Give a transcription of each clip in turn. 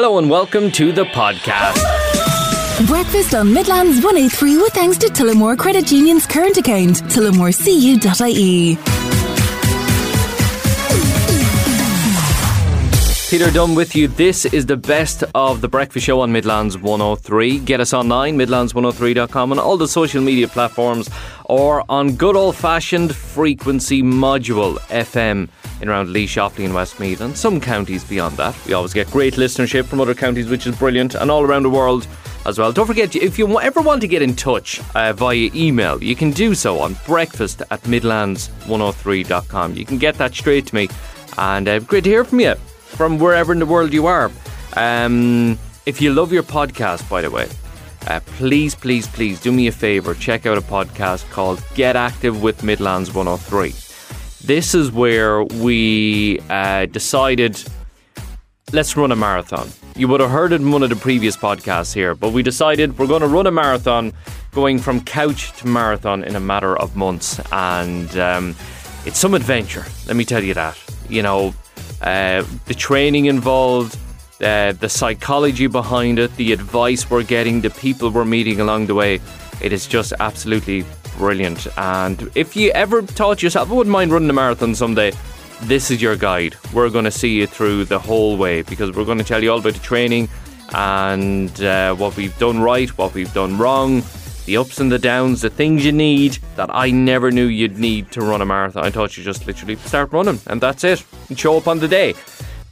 Hello and welcome to the podcast. Breakfast on Midlands 183 with thanks to Tullamore Credit Union's current account, tullamorecu.ie. Peter Dunn with you. This is the best of the breakfast show on Midlands 103. Get us online, midlands103.com, and all the social media platforms, or on good old fashioned frequency module FM in around Laois, Offaly, and Westmeath, and some counties beyond that. We always get great listenership from other counties, which is brilliant, and all around the world as well. Don't forget, if you ever want to get in touch uh, via email, you can do so on breakfast at midlands103.com. You can get that straight to me, and uh, great to hear from you from wherever in the world you are. Um, if you love your podcast, by the way, uh, please, please, please do me a favor. Check out a podcast called Get Active with Midlands 103. This is where we uh, decided let's run a marathon. You would have heard it in one of the previous podcasts here, but we decided we're going to run a marathon going from couch to marathon in a matter of months. And um, it's some adventure, let me tell you that. You know, uh, the training involved, uh, the psychology behind it, the advice we're getting, the people we're meeting along the way. It is just absolutely brilliant. And if you ever thought yourself, I wouldn't mind running a marathon someday, this is your guide. We're going to see you through the whole way because we're going to tell you all about the training and uh, what we've done right, what we've done wrong, the ups and the downs, the things you need that I never knew you'd need to run a marathon. I thought you just literally start running and that's it and show up on the day.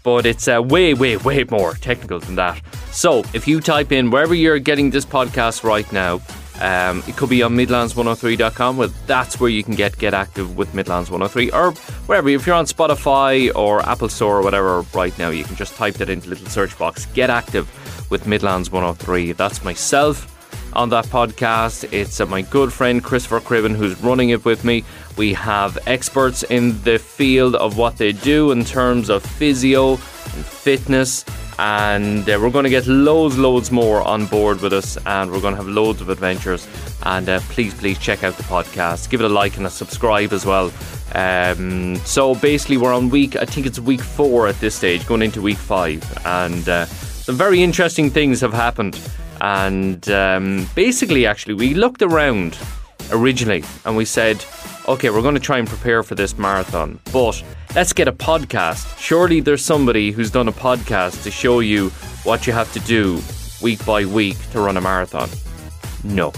But it's uh, way, way, way more technical than that. So if you type in wherever you're getting this podcast right now, um, it could be on Midlands103.com. Well, that's where you can get get active with Midlands 103, or wherever. If you're on Spotify or Apple Store or whatever right now, you can just type that into the little search box. Get active with Midlands 103. That's myself on that podcast. It's uh, my good friend Christopher Cribben who's running it with me. We have experts in the field of what they do in terms of physio and fitness. And uh, we're going to get loads, loads more on board with us, and we're going to have loads of adventures. And uh, please, please check out the podcast. Give it a like and a subscribe as well. Um, so basically, we're on week, I think it's week four at this stage, going into week five. And uh, some very interesting things have happened. And um, basically, actually, we looked around originally and we said, okay, we're going to try and prepare for this marathon, but let's get a podcast. Surely there's somebody who's done a podcast to show you what you have to do week by week to run a marathon. No,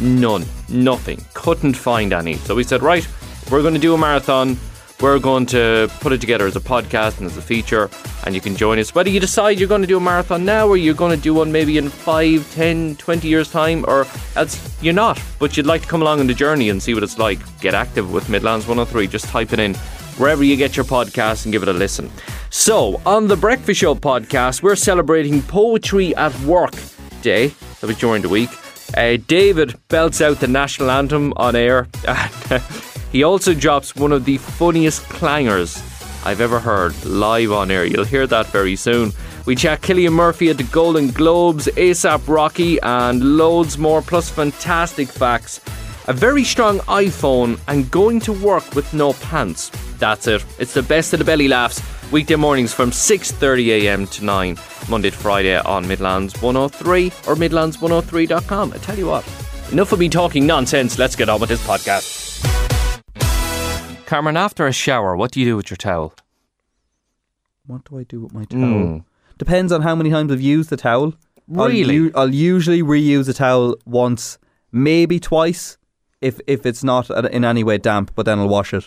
none, nothing. Couldn't find any. So we said, right, we're going to do a marathon. We're going to put it together as a podcast and as a feature, and you can join us. Whether you decide you're going to do a marathon now or you're going to do one maybe in 5, 10, 20 years' time, or else you're not, but you'd like to come along on the journey and see what it's like, get active with Midlands 103. Just type it in wherever you get your podcast and give it a listen. So, on the Breakfast Show podcast, we're celebrating Poetry at Work Day. That was during the week. Uh, David belts out the national anthem on air. he also drops one of the funniest clangers I've ever heard live on air. You'll hear that very soon. We chat Cillian Murphy at the Golden Globes, A$AP Rocky, and loads more, plus fantastic facts. A very strong iPhone and going to work with no pants. That's it. It's the best of the belly laughs. Weekday mornings from 6.30am to 9, Monday to Friday on Midlands 103 or midlands103.com. I tell you what, enough of me talking nonsense. Let's get on with this podcast. Cameron, after a shower, what do you do with your towel? What do I do with my towel? Depends on how many times I've used the towel. I'll Really? u- I'll, usually reuse the towel once, maybe twice, if if it's not in any way damp. But then I'll wash it.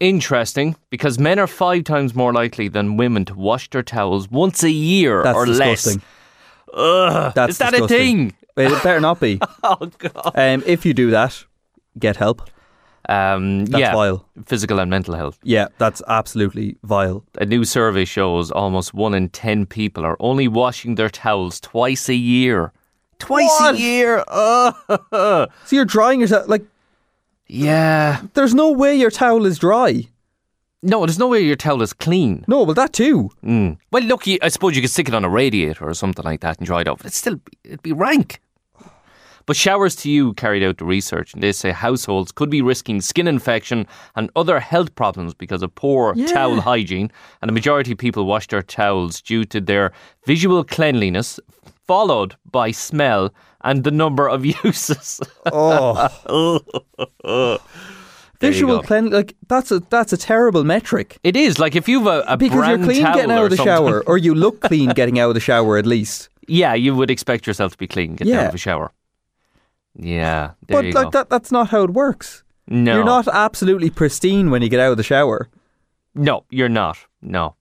Interesting, because men are five times more likely than women to wash their towels once a year That's or disgusting. less. Ugh, That's is that disgusting. a thing? It better not be. Oh god. Um, if you do that, get help. Um, That's yeah, vile. physical and mental health. Yeah, that's absolutely vile. A new survey shows almost one in ten people are only washing their towels twice a year. Twice What? a year. Ugh. So you're drying yourself like yeah. there's no way your towel is dry. No, there's no way your towel is clean. No, well that too. Mm. Well, look, I suppose you could stick it on a radiator or something like that and dry it off. It'd still, be, it'd be rank. But Showers to You carried out the research, and they say households could be risking skin infection and other health problems because of poor towel hygiene, and the majority of people wash their towels due to their visual cleanliness, followed by smell and the number of uses. Oh, visual clean like that's a that's a terrible metric. It is like if you've a, a Because you're clean towel getting out of the something- shower, or you look clean getting out of the shower at least. Yeah, you would expect yourself to be clean, getting out of a shower. Yeah, But like go. that that's not how it works. no, You're not absolutely pristine when you get out of the shower. No, you're not. No.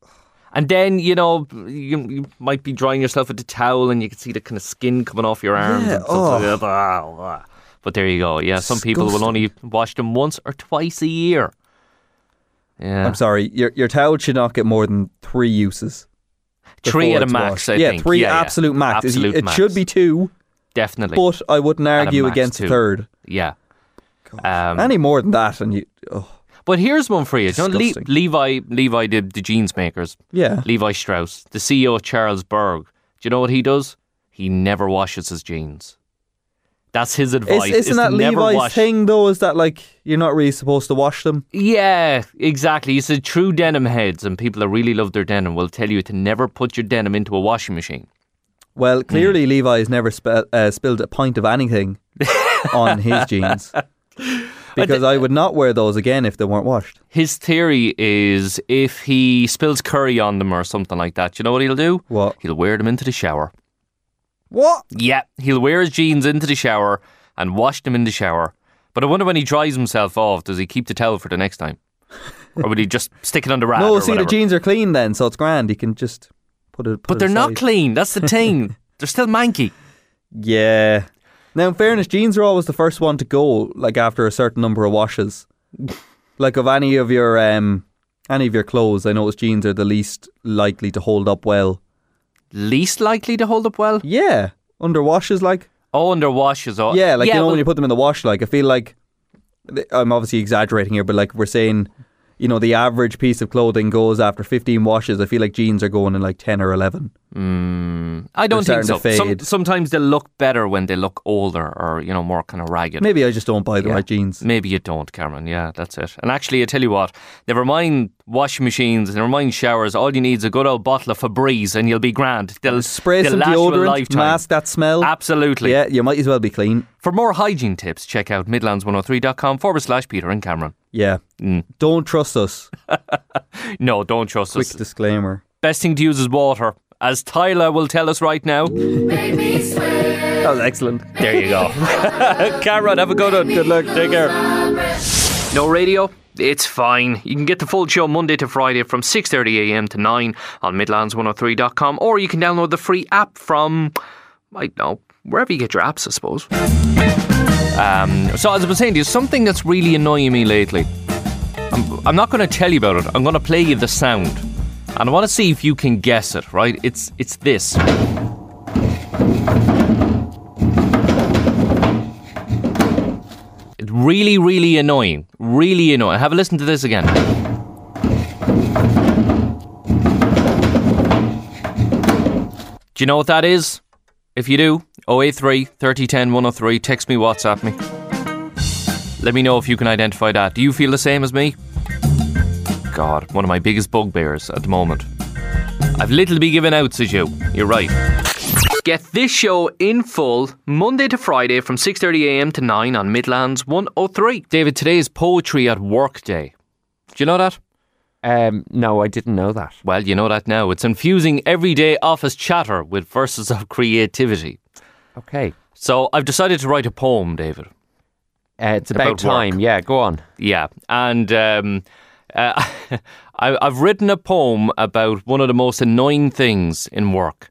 And then you know you, you might be drying yourself with a towel, and you can see the kind of skin coming off your arms. Yeah, stuff like. Oh. But there you go. Yeah, some people will only wash them once or twice a year. Yeah, I'm sorry, your your towel should not get more than three uses. three at a max. I yeah, think. three yeah, yeah. absolute max. Is- Absolute it max. should be two, definitely. but I wouldn't argue against two. a third. yeah. Um, Any more than that, and you, oh, but here's one for you. You know, Le- Levi, Levi, the, the jeans makers. yeah. Levi Strauss, the CEO of Charles Bergh. Do you know what he does? He never washes his jeans. That's his advice. Is, is isn't that Levi's wash. thing though? Is that like you're not really supposed to wash them? Yeah, exactly. He said true denim heads and people that really love their denim will tell you to never put your denim into a washing machine. Well, Hmm. clearly Levi's never spe- uh, spilled a pint of anything on his jeans. Because I would not wear those again if they weren't washed. His theory is if he spills curry on them or something like that, you know what he'll do? What? He'll wear them into the shower. What? Yeah, he'll wear his jeans into the shower and wash them in the shower. But I wonder when he dries himself off, does he keep the towel for the next time? or would he just stick it on the rag? No, see, whatever? the jeans are clean then, so it's grand. He can just put it. Put But they're not clean. That's the thing. they're still manky. Yeah. Now, in fairness, jeans are always the first one to go, like after a certain number of washes. like of any of your um, any of your clothes, I notice jeans are the least likely to hold up well. Least likely to hold up well. Yeah, under washes, like Oh, under washes. Oh, yeah, like you know well, when you put them in the wash, like I feel like I'm obviously exaggerating here, but like we're saying, you know, the average piece of clothing goes after 15 washes. I feel like jeans are going in like 10 or 11. Mm, I don't they're think so. Some, sometimes they look better when they look older or you know more kind of ragged. Maybe I just don't buy the Yeah. right jeans. Maybe you don't, Cameron. Yeah, that's it. And actually, I tell you what, never mind washing machines, never mind showers. All you need is a good old bottle of Febreze, and you'll be grand. They'll Spray they'll some deodorant, lifetime. mask that smell. Absolutely. Yeah, you might as well be clean. For more hygiene tips, check out midlands103.com forward slash Peter and Cameron. Yeah. Mm. Don't trust us. No, don't trust Quick us. Quick disclaimer. Best thing to use is water, as Tyler will tell us right now. That was excellent. There you go. Cameron, have a good one. Good luck. Take care. No radio? It's fine. You can get the full show Monday to Friday from 6.30am to 9 on midlands103.com or you can download the free app from, I don't know, wherever you get your apps, I suppose. Um, so as I was saying, there's something that's really annoying me lately. I'm, I'm not going to tell you about it. I'm going to play you the sound. And I want to see if you can guess it, right? It's it's this. It's really, really annoying. Really annoying. Have a listen to this again. Do you know what that is? If you do, 083 3010 103, text me, WhatsApp me. Let me know if you can identify that. Do you feel the same as me? God, one of my biggest bugbears at the moment. I've little to be given out, says you. You're right. Get this show in full Monday to Friday from 6:30am to 9 on Midlands 103. David, today is Poetry at Work Day. Do you know that? Um, no, I didn't know that. Well, you know that now. It's infusing everyday office chatter with verses of creativity. Okay. So I've decided to write a poem, David. Uh, it's about, About time. work. Yeah, go on. Yeah, and um, uh, I, I've written a poem about one of the most annoying things in work: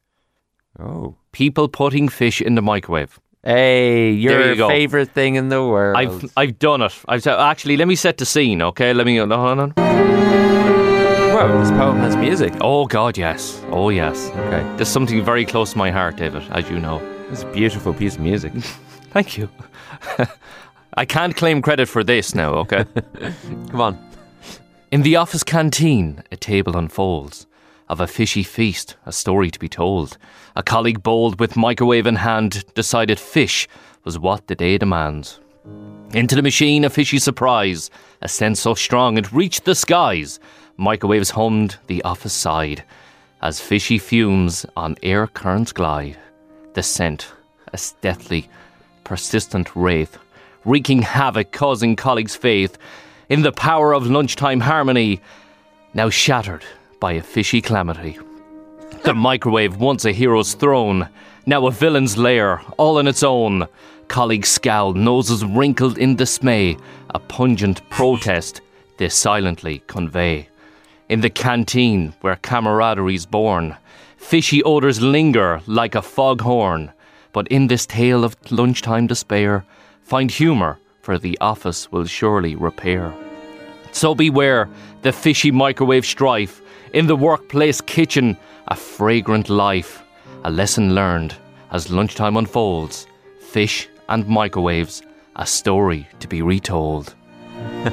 Oh. people putting fish in the microwave. Hey, your you favorite thing in the world. I've I've done it. I've actually let me set the scene. Okay, let me go. Hold on. Whoa, this poem has music. Oh God, yes. Oh yes. Okay. There's something very close to my heart, David, as you know. It's a beautiful piece of music. Thank you. I can't claim credit for this now. Okay. Come on. In the office canteen, a table unfolds. Of a fishy feast, a story to be told. A colleague bold with microwave in hand decided fish was what the day demands. Into the machine, a fishy surprise, a scent so strong it reached the skies. Microwaves hummed the office side as fishy fumes on air currents glide. The scent, a deathly, persistent wraith, wreaking havoc, causing colleagues' faith in the power of lunchtime harmony, now shattered by a fishy calamity. The microwave, once a hero's throne, now a villain's lair, all on its own. Colleagues scowled, noses wrinkled in dismay, a pungent protest they silently convey. In the canteen, where camaraderie's born, fishy odours linger like a foghorn. But in this tale of lunchtime despair, find humour, for the office will surely repair. So beware the fishy microwave strife. In the workplace kitchen, a fragrant life. A lesson learned as lunchtime unfolds. Fish and microwaves, a story to be retold.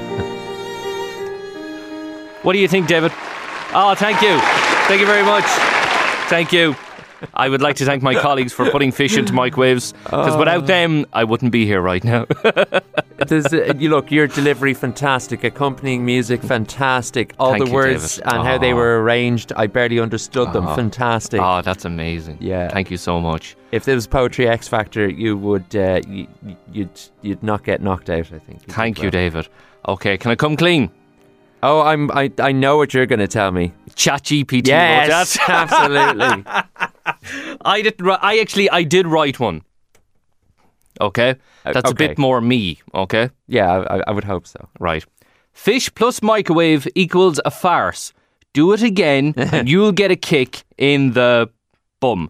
what do you think, David? Oh, thank you. Thank you very much. Thank you. I would like to thank my colleagues for putting fish into microwaves because without them, I wouldn't be here right now. There's, uh, you look, your delivery fantastic, accompanying music fantastic, all Thank the you, words David. and how they were arranged, I barely understood them. Fantastic. oh, that's amazing. Yeah. Thank you so much. If there was Poetry X Factor, you would uh, you, you'd you'd not get knocked out. I think. You'd Thank you, well. David. Okay, can I come clean? Oh, I'm I, I know what you're going to tell me. Chat GPT. Yes, absolutely. I did. I actually I did write one. Okay, that's a bit more me. Okay, Yeah, I, I would hope so. right. Fish plus microwave equals a farce. Do it again, and you'll get a kick in the bum.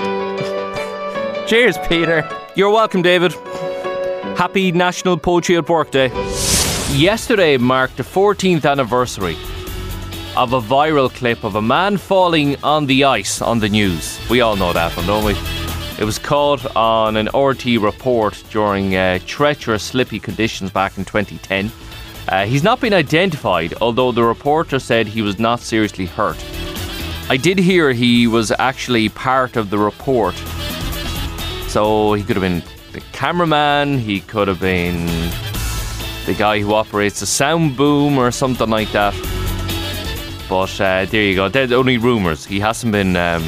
Cheers, Peter. You're welcome, David. Happy National Poetry at Work Day. Yesterday marked the 14th anniversary of a viral clip of a man falling on the ice on the news. We all know that one, don't we? It was caught on an RT report during uh, treacherous, slippy conditions back in 2010. Uh, he's not been identified, although the reporter said he was not seriously hurt. I did hear he was actually part of the report. So he could have been the cameraman, he could have been the guy who operates the sound boom or something like that. But uh, there you go. There's only rumours. He hasn't been um,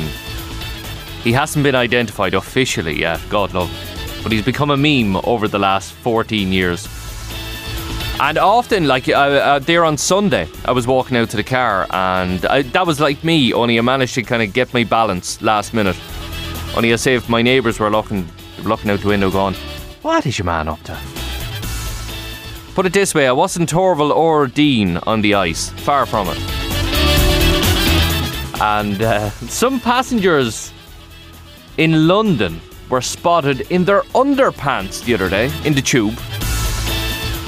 he hasn't been identified officially yet. God love. But he's become a meme over the last 14 years. And often, like uh, uh, there on Sunday, I was walking out to the car, and I, that was like me. Only I managed to kind of get my balance last minute. Only I if my neighbours were looking, looking out the window, going, "What is your man up to?" Put it this way: I wasn't Torvill or Dean on the ice. Far from it. And uh, some passengers in London were spotted in their underpants the other day in the tube.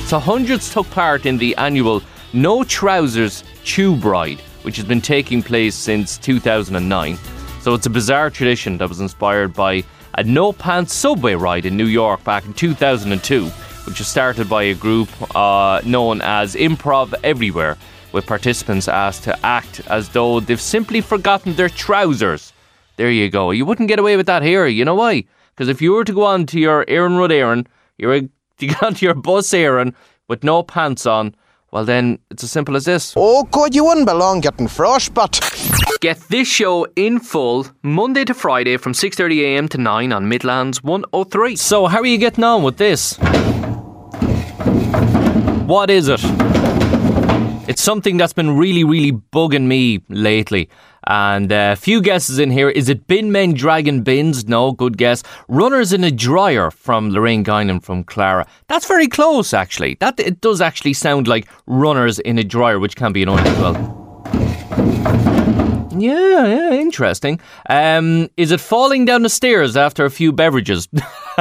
So hundreds took part in the annual No Trousers Tube Ride, which has been taking place since 2009. So it's a bizarre tradition that was inspired by a no pants subway ride in New York back in 2002, which was started by a group uh, known as Improv Everywhere, with participants asked to act as though they've simply forgotten their trousers. There you go. You wouldn't get away with that here. You know why? Because if you were to go on to your Iarnród Éireann, you're a, you go on to your Bus Éireann with no pants on, well then it's as simple as this. Oh, God, you wouldn't belong getting frostbite. Get this show in full Monday to Friday from 6:30am to 9 on Midlands 103. So how are you getting on with this? What is it? It's something that's been really, really bugging me lately. And a few guesses in here. Is it bin men dragging bins? No, good guess. Runners in a dryer from Lorraine Guinan from Clara. That's very close, actually. That it does actually sound like runners in a dryer, which can be annoying as well. Yeah, yeah, interesting. Um, is it falling down the stairs after a few beverages?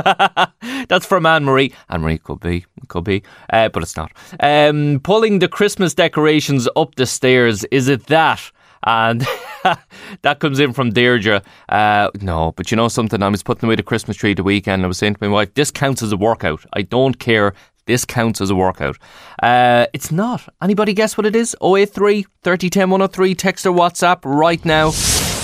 That's from Anne Marie. Anne Marie could be, could be, uh, but it's not. Um, pulling the Christmas decorations up the stairs. Is it that? And that comes in from Deirdre. Uh, no, but you know something? I was putting away the Christmas tree the weekend. I was saying to my wife, "This counts as a workout. I don't care." This counts as a workout. Uh, it's not. Anybody guess what it is? 083 3010 103. Text or WhatsApp right now.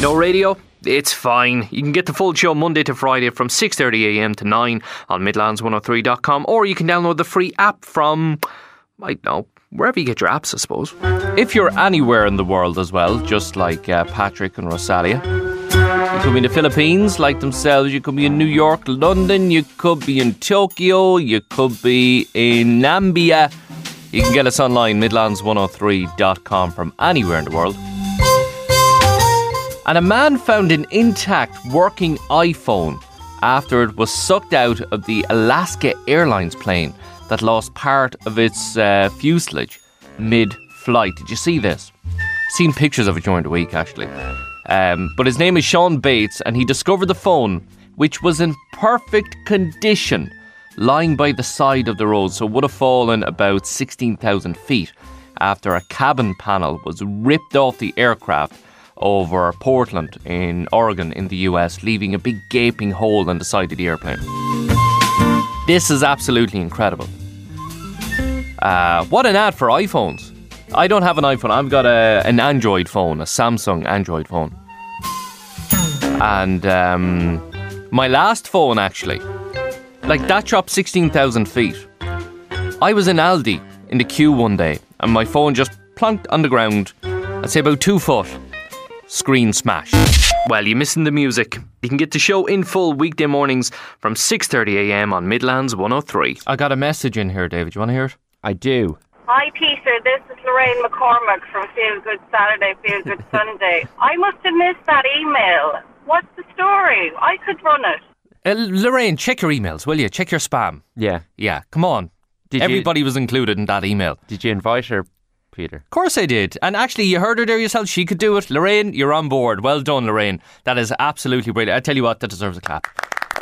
No radio. It's fine. You can get the full show Monday to Friday from 6.30am to 9 on midlands103.com or you can download the free app from, I don't know, wherever you get your apps, I suppose. If you're anywhere in the world as well, just like uh, Patrick and Rosalia, you could be in the Philippines, like themselves. You could be in New York, London. You could be in Tokyo. You could be in Nambia. You can get us online, midlands103.com from anywhere in the world. And a man found an intact working iPhone after it was sucked out of the Alaska Airlines plane that lost part of its uh, fuselage mid flight. Did you see this? Seen pictures of it during the week, actually. Um, but his name is Sean Bates, and he discovered the phone, which was in perfect condition, lying by the side of the road, so would have fallen about 16,000 feet after a cabin panel was ripped off the aircraft over Portland in Oregon in the US, leaving a big gaping hole in the side of the airplane. This is absolutely incredible. Uh, what an ad for iPhones. I don't have an iPhone, I've got a, an Android phone, a Samsung Android phone. And um, my last phone, actually, like that dropped 16,000 feet. I was in Aldi in the queue one day, and my phone just plunked on the ground, I'd say about two foot screen smash. Well, you're missing the music. You can get the show in full weekday mornings from 6.30am on Midlands 103. I got a message in here, David. You want to hear it? I do. Hi, Peter. This is Lorraine McCormack from Feel Good Saturday, Feel Good Sunday. I must have missed that email. What's the story? I could run it. Uh, Lorraine, check your emails, will you? Check your spam. Yeah. Yeah, come on. Did you- Everybody was included in that email. Did you invite her, Peter? Of course I did. And actually, you heard her there yourself. She could do it. Lorraine, you're on board. Well done, Lorraine. That is absolutely brilliant. I tell you what, that deserves a clap.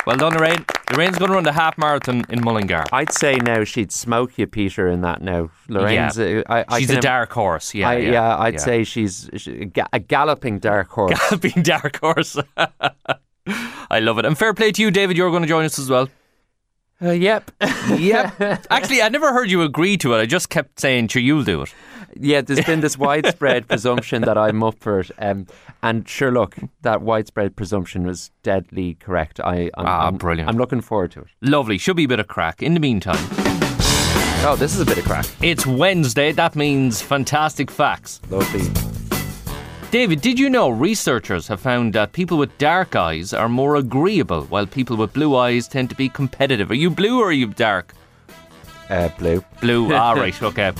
Well done, Lorraine. Lorraine's going to run the half marathon in Mullingar. I'd say now she'd smoke you, Peter, in that now. Lorraine's, yeah. uh, I, I She's a dark horse. Yeah, I, yeah, I'd say she's, she's a galloping dark horse. Galloping dark horse. I love it. And fair play to you, David. You're going to join us as well. Uh, yep. Yep. Actually, I never heard you agree to it. I just kept saying, sure, you'll do it. yeah, there's been this widespread presumption that I'm up for it. Um, and sure, look, that widespread presumption was deadly correct. I, I'm, Ah, I'm- brilliant. I'm looking forward to it. Lovely. Should be a bit of craic. In the meantime, Oh, this is a bit of craic. it's Wednesday. That means fantastic facts. Lovely. David, did you know researchers have found that people with dark eyes are more agreeable, while people with blue eyes tend to be competitive? Are you blue or are you dark? Uh, blue. Blue. ah, right. Okay.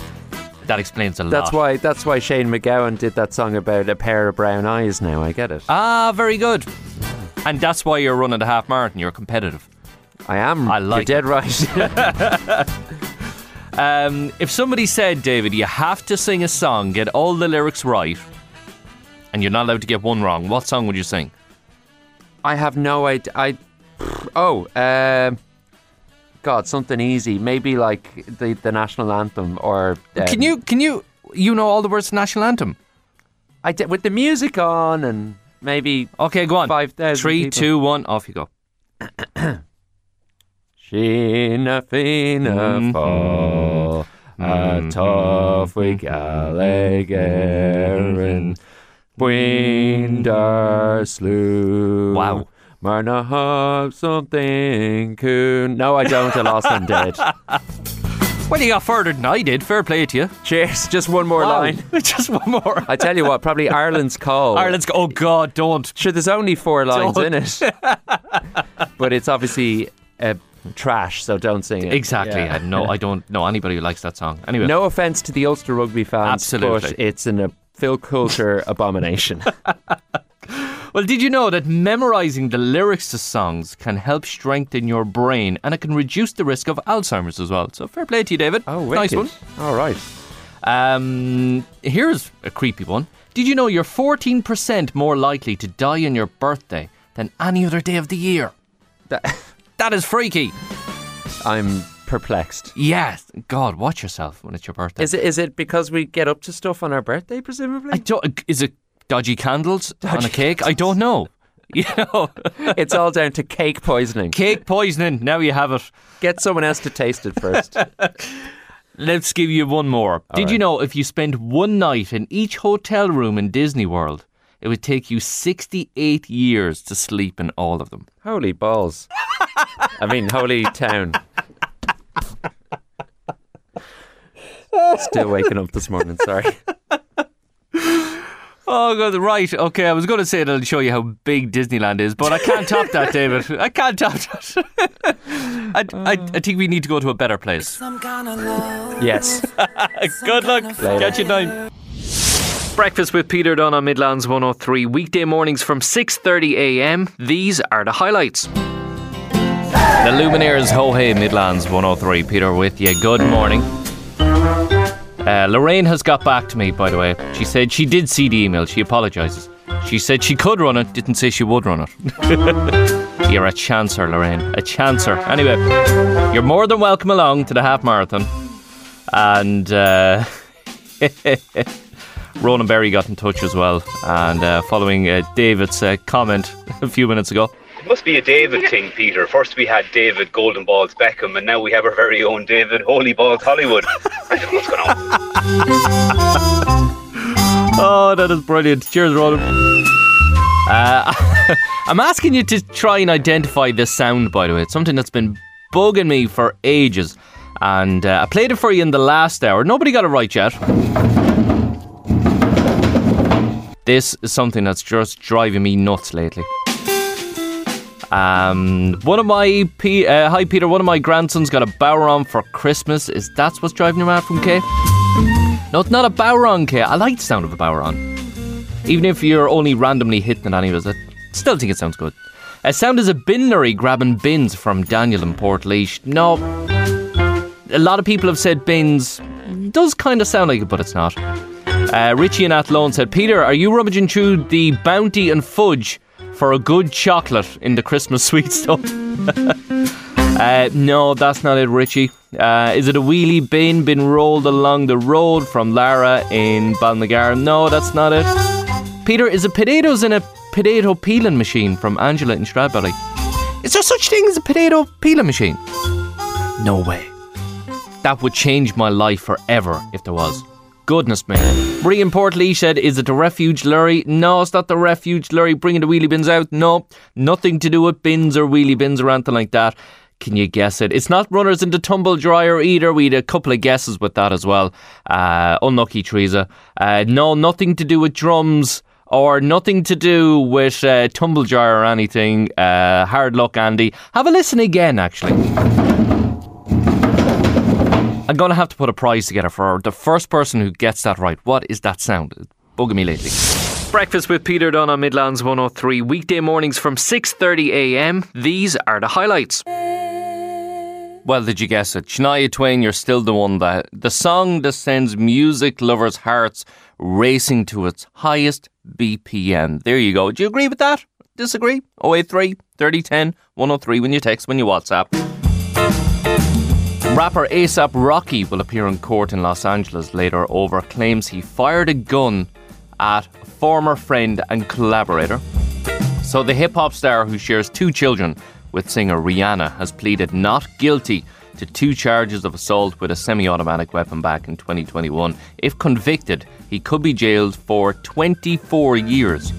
That explains a lot. That's why. That's why Shane MacGowan did that song about a pair of brown eyes. Now I get it. Ah, very good. And that's why you're running the half marathon. You're competitive. I am. I like You're dead right. Um, if somebody said, David, you have to sing a song, get all the lyrics right, and you're not allowed to get one wrong, what song would you sing? I have no idea. I. Oh, um, God, something easy. Maybe like the the national anthem, or um, can you can you you know all the words to the national anthem? I did with the music on and maybe Okay, go on. five thousand. Three, two, one, off you go. Sheena Fina. Fall, a tough we Winder slew. Wow. Marna have something coon. No, I don't. I lost. I'm dead. Well, you got further than I did. Fair play to you. Cheers. Just one more line. Just one more. I tell you what, probably Ireland's call. Ireland's go. Oh God, don't. Sure, there's only four lines in it, but it's obviously uh, trash. So don't sing it. Exactly. Yeah. I know. I don't know anybody who likes that song. Anyway. No offense to the Ulster rugby fans, Absolutely. but it's an Phil culture abomination. Well, did you know that memorizing the lyrics to songs can help strengthen your brain and it can reduce the risk of Alzheimer's as well? So fair play to you, David. Oh, nice one. All right. Um, here's a creepy one. Did you know you're 14% more likely to die on your birthday than any other day of the year? That- That is freaky. I'm perplexed. Yes. God, watch yourself when it's your birthday. Is it is it because we get up to stuff on our birthday, presumably? I don't, uh, is it dodgy candles on a cake? I don't know. You know, it's all down to cake poisoning. cake poisoning. Now you have it. Get someone else to taste it first. Let's give you one more. Did you know if you spend one night in each hotel room in Disney World, it would take you 68 years to sleep in all of them. Holy balls. I mean, holy town. Still waking up this morning, sorry. Oh, God, right. Okay, I was going to say that I'll show you how big Disneyland is, but I can't top that, David. I can't top that. I, I, I think we need to go to a better place. Yes. Good luck. Catch you nine. Breakfast with Peter Dunn on Midlands 103 weekday mornings from 6:30 a.m. These are the highlights. The Lumineers Ho Hey Midlands 103. Peter with you. Good morning. Uh, Lorraine has got back to me, by the way. She said she did see the email. She apologises. She said she could run it, didn't say she would run it. you're a chancer, Lorraine. A chancer. Anyway, you're more than welcome along to the half marathon. And uh, Ronan Berry got in touch as well. And uh, following uh, David's uh, comment a few minutes ago, must be a David thing, Peter. First we had David Golden Balls Beckham, and now we have our very own David Holy Balls Hollywood. I don't know what's going on. Oh, that is brilliant. Cheers, Roland. Uh, I'm asking you to try and identify this sound, by the way. It's something that's been bugging me for ages. And uh, I played it for you in the last hour. Nobody got it right yet. This is something that's just driving me nuts lately. Um, one of my P- uh, hi Peter, one of my grandsons got a bodhrán for Christmas. Is that what's driving you mad from K? No, it's not a bodhrán, K. I like the sound of a bodhrán. Even if you're only randomly hitting it anyways, I still think it sounds good. A sound is a binnery grabbing bins from Daniel in Port No, a lot of people have said bins. Does kind of sound like it, but it's not. Uh, Richie and Athlone said, Peter, are you rummaging through the bounty and fudge for a good chocolate in the Christmas sweet stuff? uh, no, that's not it, Richie. Uh, is it a wheelie bin been rolled along the road from Lara in Ballinagar? No, that's not it. Peter, is it potatoes in a potato peeling machine from Angela in Stradbally? Is there such thing as a potato peeling machine? No way. That would change my life forever if there was. Goodness me. In Port said, Is it the refuge lorry? No, it's not the refuge lorry bringing the wheelie bins out. No, nothing to do with bins or wheelie bins or anything like that. Can you guess it? It's not runners into tumble dryer either. We had a couple of guesses with that as well. Uh, unlucky Teresa. Uh, no, nothing to do with drums or nothing to do with uh, tumble dryer or anything. Uh, hard luck, Andy. Have a listen again, actually. I'm going to have to put a prize together for the first person who gets that right. What is that sound? It's bugging me lately. Breakfast with Peter Dunn on Midlands 103 weekday mornings from 6:30 a.m. These are the highlights. Well, did you guess it? Shania Twain, you're still the one that the song that sends music lovers' hearts racing to its highest BPM. There you go. Do you agree with that? Disagree? 083 3010 103 when you text, when you WhatsApp. Rapper A$AP Rocky will appear in court in Los Angeles later over claims he fired a gun at a former friend and collaborator. So, the hip hop star who shares two children with singer Rihanna has pleaded not guilty to two charges of assault with a semi automatic weapon back in 2021. If convicted, he could be jailed for 24 years.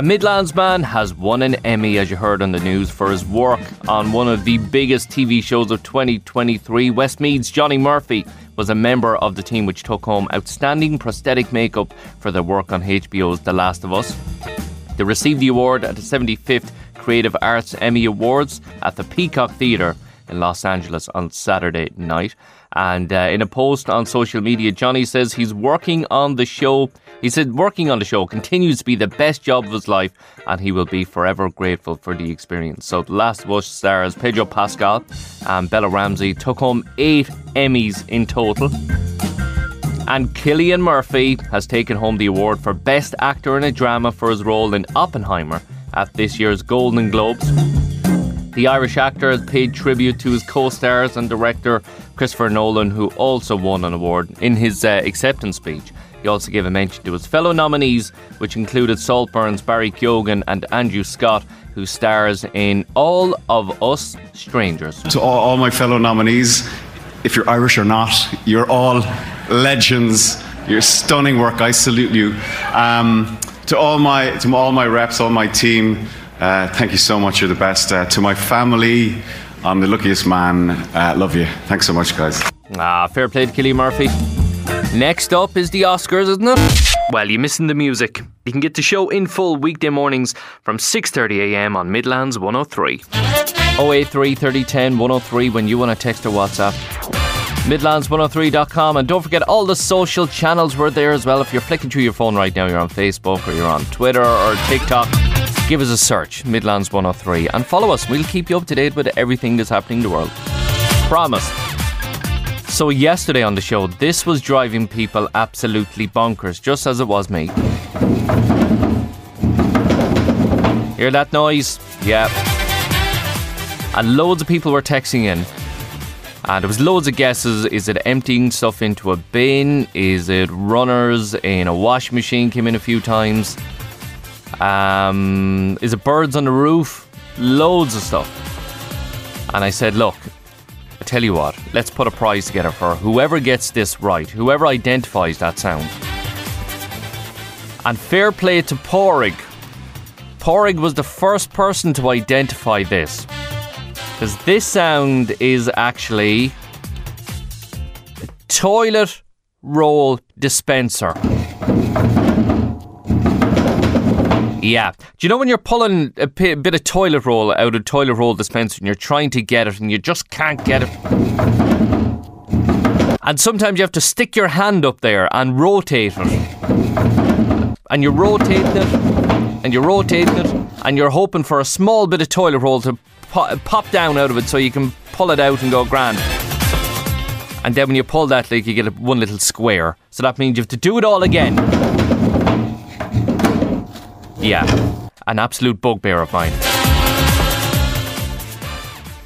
A Midlands man has won an Emmy, as you heard on the news, for his work on one of the biggest TV shows of 2023. Westmeath's Johnny Murphy was a member of the team which took home outstanding prosthetic makeup for their work on HBO's The Last of Us. They received the award at the 75th Creative Arts Emmy Awards at the Peacock Theatre in Los Angeles on Saturday night. And uh, in a post on social media, Johnny says he's working on the show. He said working on the show continues to be the best job of his life, and he will be forever grateful for the experience. So, The Last Us stars Pedro Pascal and Bella Ramsey took home eight Emmys in total. And Cillian Murphy has taken home the award for Best Actor in a Drama for his role in Oppenheimer at this year's Golden Globes. The Irish actor has paid tribute to his co stars and director Christopher Nolan, who also won an award in his uh, acceptance speech. He also gave a mention to his fellow nominees, which included Saltburns, Barry Keoghan, and Andrew Scott, who stars in All of Us Strangers. To all, all my fellow nominees, if you're Irish or not, you're all legends. You're stunning work. I salute you. Um, to all my to all my reps, all my team, uh, thank you so much. You're the best. Uh, to my family, I'm the luckiest man. Uh, love you. Thanks so much, guys. Ah, fair play to Killy Murphy. Next up is the Oscars, isn't it? Well, you're missing the music. You can get the show in full weekday mornings from 6.30am on Midlands 103. 083 3010 103 when you want to text or WhatsApp. Midlands103.com and don't forget all the social channels were there as well. If you're flicking through your phone right now, you're on Facebook or you're on Twitter or TikTok, give us a search, Midlands 103, and follow us. We'll keep you up to date with everything that's happening in the world. Promise. So, yesterday on the show, this was driving people absolutely bonkers, just as it was me. Hear that noise? Yeah. And loads of people were texting in. And there was loads of guesses. Is it emptying stuff into a bin? Is it runners in a wash machine came in a few times? Um, is it birds on the roof? Loads of stuff. And I said, look, I tell you what, let's put a prize together for whoever gets this right, whoever identifies that sound. And fair play to Porig. Porig was the first person to identify this. Because this sound is actually a toilet roll dispenser. Yeah. Do you know when you're pulling a bit of toilet roll out of toilet roll dispenser and you're trying to get it and you just can't get it? And sometimes you have to stick your hand up there and rotate it. And you're rotating it, and you're rotating it, and you're hoping for a small bit of toilet roll to po- pop down out of it so you can pull it out and go grand. And then when you pull that, like you get a, one little square. So that means you have to do it all again. Yeah, an absolute bugbear of mine.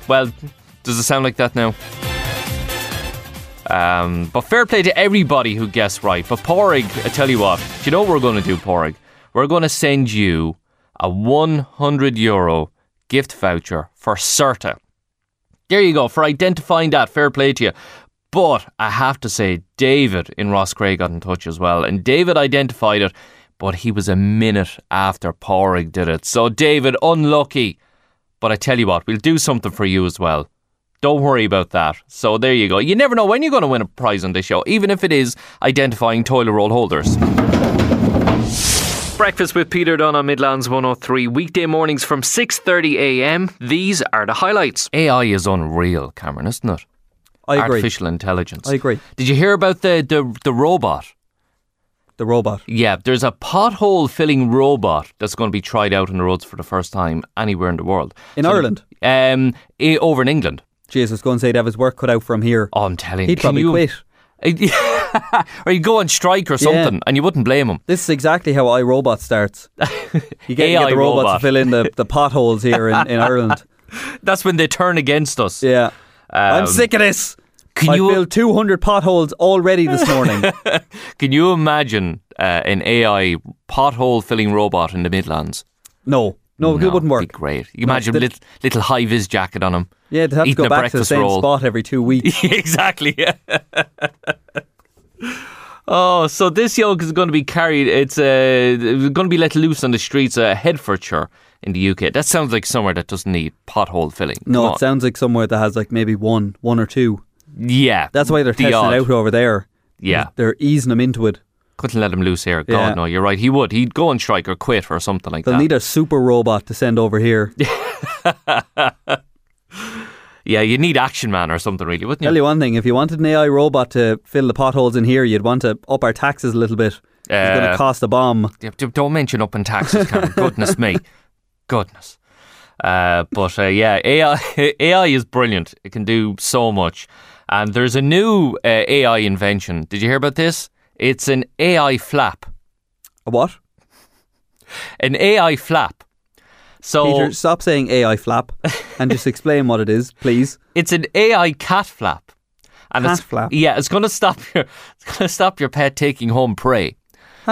Well, does it sound like that now? Um, but fair play to everybody who guessed right. But Porig, I tell you what, do you know what we're going to do, Porig? We're going to send you a 100 euro gift voucher for Certa. There you go, for identifying that. Fair play to you. But I have to say, David in Roscrea got in touch as well. And David identified it, but he was a minute after Porig did it. So, David, unlucky. But I tell you what, we'll do something for you as well. Don't worry about that. So there you go. You never know when you're going to win a prize on this show, even if it is identifying toilet roll holders. Breakfast with Peter Dunn on Midlands 103 weekday mornings from 6:30 a.m. These are the highlights. AI is unreal, Cameron, isn't it? I agree. Artificial intelligence. I agree. Did you hear about the the, the robot? The robot. Yeah, there's a pothole filling robot that's going to be tried out on the roads for the first time anywhere in the world. In So Ireland? Um, over in England. Jesus, go and say to have his work cut out from here. Oh, I'm telling you. He'd probably quit. or he'd go on strike or Yeah. something, and you wouldn't blame him. This is exactly how iRobot starts. You get, you AI get the robots robot. to fill in the, the potholes here in, in Ireland. That's when they turn against us. Yeah. I'm Um, sick of this. Can I you filled 200 potholes already this morning. can you imagine uh, an AI pothole filling robot in the Midlands? no. No, it wouldn't work. be great. You No, imagine the- little, little high vis jacket on him. Yeah, they'd have to go back to the same roll. spot every two weeks. exactly. oh, so this yoke is going to be carried. It's uh, going to be let loose on the streets of Hertfordshire in the UK. That sounds like somewhere that doesn't need pothole filling. No, it sounds like somewhere that has like maybe one, one or two. Yeah. That's why they're the testing odd. it out over there. Yeah. They're easing them into it. Couldn't let him loose here. God, Yeah. no, you're right. He would. He'd go on strike or quit or something like that. They'll need a super robot to send over here. yeah, you need Action Man or something, really, wouldn't you? Tell you one thing, if you wanted an AI robot to fill the potholes in here, you'd want to up our taxes a little bit. It's going Uh, to cost a bomb. Don't mention up in taxes, Cameron. Goodness me. Goodness. Uh, but uh, yeah, AI, AI is brilliant. It can do so much. And there's a new uh, AI invention. Did you hear about this? It's an AI flap. A what? An AI flap. So Peter, stop saying AI flap and just explain what it is, please. it's an AI cat flap. And Cat it's, flap? Yeah, it's going to stop your it's going to stop your pet taking home prey.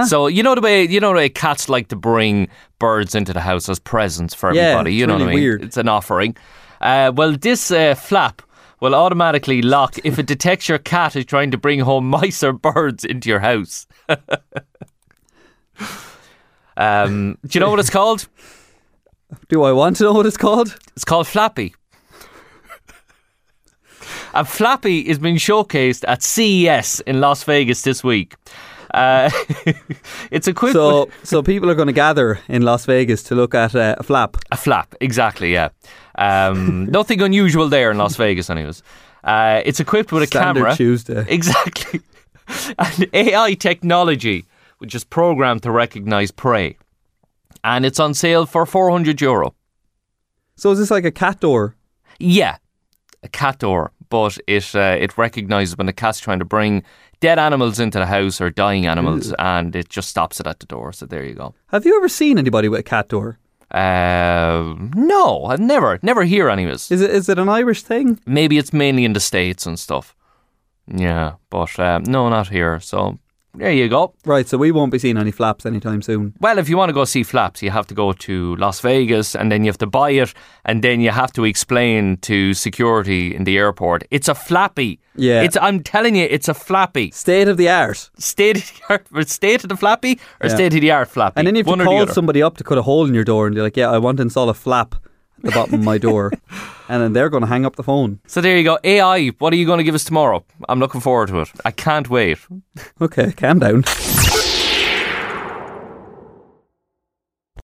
So you know the way you know the way cats like to bring birds into the house as presents for Yeah, everybody. it's you know really what I mean? weird. It's an offering. Uh, well, this uh, flap will automatically lock if it detects your cat is trying to bring home mice or birds into your house. Um, do you know what it's called? Do I want to know what it's called? It's called Flappie. And Flappie is being showcased at CES in Las Vegas this week. Uh, it's equipped So, with so people are going to gather in Las Vegas to look at uh, a flap. a flap. Exactly, yeah. Um, nothing unusual there in Las Vegas, anyways. Uh, it's equipped with a Standard camera. Tuesday. Exactly. and AI technology, which is programmed to recognize prey. And it's on sale for 400 euro. So is this like a cat door? Yeah, a cat door, but it uh, it recognizes when the cat's trying to bring dead animals into the house or dying animals, and it just stops it at the door. So there you go. Have you ever seen anybody with a cat door? Uh, no, I've never, never hear any anyways. Is it is it an Irish thing? Maybe it's mainly in the states and stuff. Yeah, but um, no, not here. So there you go. Right, so we won't be seeing any flaps anytime soon. Well, if you want to go see Flaps, you have to go to Las Vegas and then you have to buy it and then you have to explain to security in the airport. It's a Flappie. Yeah. It's I'm telling you, it's a Flappie. State of the art. State of the art, state of the flappy or Yeah. state of the art Flappie. And then you have One to call somebody up to cut a hole in your door and you're like, yeah, I want to install a flap the bottom of my door. And then they're going to hang up the phone. So there you go. AI, what are you going to give us tomorrow? I'm looking forward to it. I can't wait. Okay, calm down.